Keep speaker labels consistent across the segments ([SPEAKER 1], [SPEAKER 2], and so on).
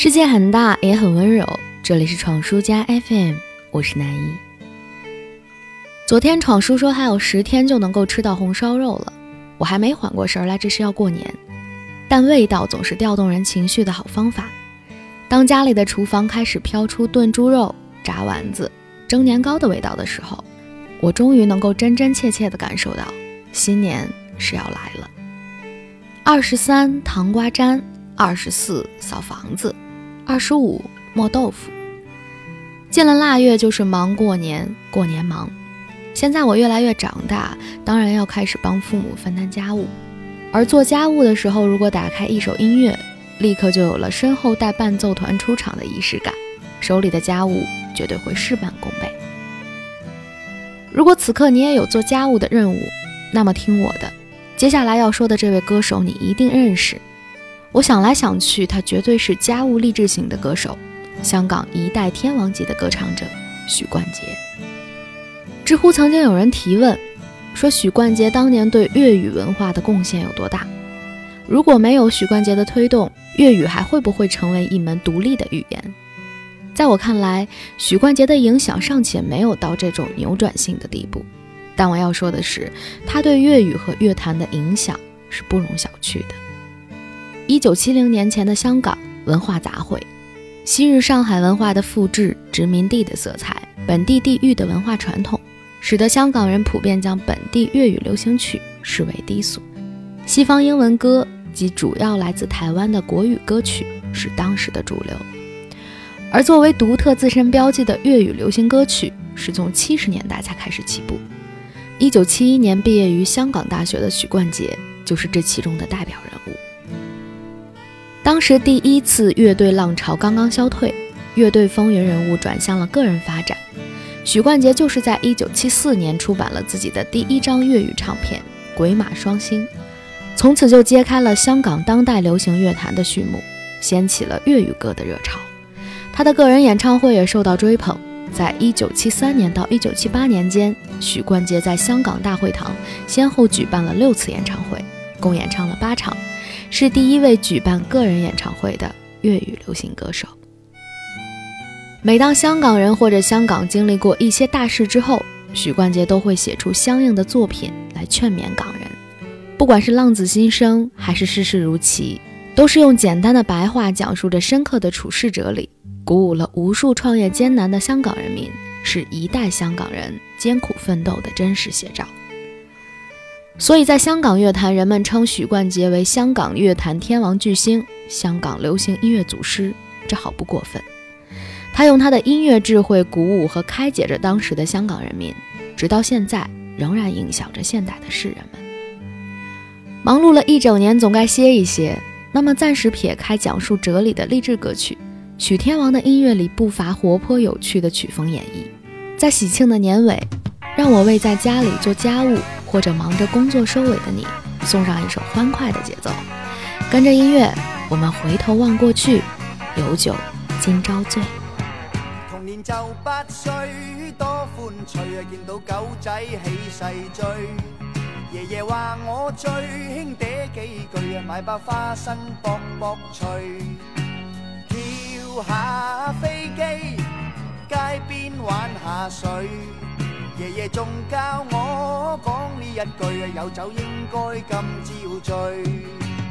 [SPEAKER 1] 世界很大，也很温柔。这里是闯叔家 FM，我是南一。昨天闯叔说还有十天就能够吃到红烧肉了，我还没缓过神来，这是要过年。但味道总是调动人情绪的好方法。当家里的厨房开始飘出炖猪肉、炸丸子、蒸年糕的味道的时候，我终于能够真真切切地感受到新年是要来了。二十三糖瓜粘，二十四扫房子。二十五磨豆腐，进了腊月就是忙过年，过年忙。现在我越来越长大，当然要开始帮父母分担家务。而做家务的时候，如果打开一首音乐，立刻就有了身后带伴奏团出场的仪式感，手里的家务绝对会事半功倍。如果此刻你也有做家务的任务，那么听我的，接下来要说的这位歌手你一定认识。我想来想去，他绝对是家务励志型的歌手，香港一代天王级的歌唱者许冠杰。知乎曾经有人提问，说许冠杰当年对粤语文化的贡献有多大？如果没有许冠杰的推动，粤语还会不会成为一门独立的语言？在我看来，许冠杰的影响尚且没有到这种扭转性的地步。但我要说的是，他对粤语和乐坛的影响是不容小觑的。一九七零年前的香港文化杂烩，昔日上海文化的复制、殖民地的色彩、本地地域的文化传统，使得香港人普遍将本地粤语流行曲视为低俗，西方英文歌及主要来自台湾的国语歌曲是当时的主流。而作为独特自身标记的粤语流行歌曲，是从七十年代才开始起步。一九七一年毕业于香港大学的许冠杰，就是这其中的代表人物。当时第一次乐队浪潮刚刚消退，乐队风云人物转向了个人发展。许冠杰就是在1974年出版了自己的第一张粤语唱片《鬼马双星》，从此就揭开了香港当代流行乐坛的序幕，掀起了粤语歌的热潮。他的个人演唱会也受到追捧。在1973年到1978年间，许冠杰在香港大会堂先后举办了六次演唱会，共演唱了八场。是第一位举办个人演唱会的粤语流行歌手。每当香港人或者香港经历过一些大事之后，许冠杰都会写出相应的作品来劝勉港人。不管是浪子心声还是世事如棋，都是用简单的白话讲述着深刻的处世哲理，鼓舞了无数创业艰难的香港人民，是一代香港人艰苦奋斗的真实写照。所以在香港乐坛，人们称许冠杰为香港乐坛天王巨星、香港流行音乐祖师，这毫不过分。他用他的音乐智慧鼓舞和开解着当时的香港人民，直到现在仍然影响着现代的世人们。忙碌了一整年，总该歇一歇。那么暂时撇开讲述哲理的励志歌曲，许天王的音乐里不乏活泼有趣的曲风演绎。在喜庆的年尾，让我为在家里做家务。或者忙着工作收尾的你，送上一首欢快的节奏，跟着音乐，我们回头望过去，有酒今朝醉。
[SPEAKER 2] 童年就八岁，多欢趣啊！见到狗仔起势追，爷爷话我最兄嗲几句啊，买包花生卜卜脆，跳下飞机，街边玩下水。爷爷仲教我讲呢一句，有酒应该今朝醉。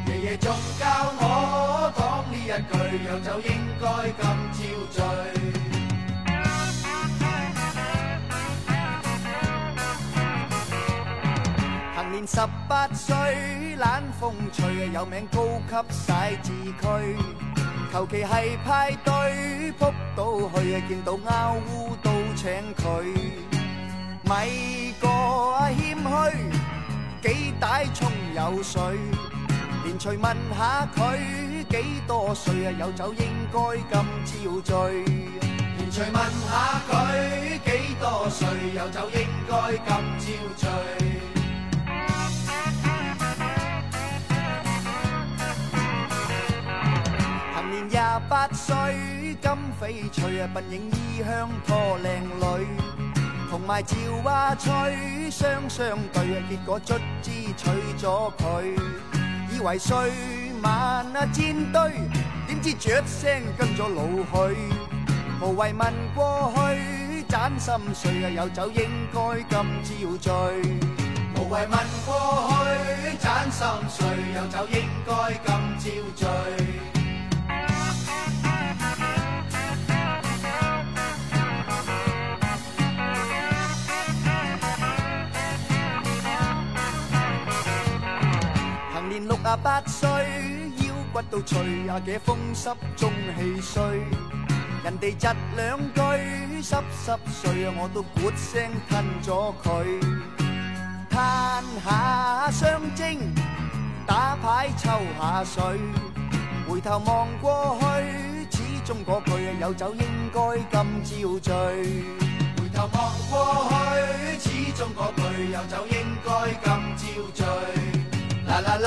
[SPEAKER 2] 爷爷仲教我讲呢一句，有酒应该今朝醉。行年十八岁，懒风趣，有名高级写字区。求其系派对，扑到去，见到拗乌都请佢。咪个谦虚，几大葱有水，连随问下佢几多岁啊？有酒应该今朝醉。连随问下佢几多岁？有酒应该今朝醉。行年廿八岁，金翡翠啊，鬓影衣香拖靓女。同埋赵啊翠双双对，结果卒之娶咗佢，以为睡晚啊煎堆，点知雀声跟咗老去，无谓问过去，盏心碎啊有酒应该今朝醉。无谓问过去，盏心碎有酒应该今朝醉。六啊八岁，腰骨都脆，也幾風濕中气衰。人哋窒两句，湿湿碎啊，我都咕声吞咗佢。叹下双蒸，打牌抽下水，回头望过去，始终嗰句，有酒应该今朝醉。回头望过去，始终嗰句有酒应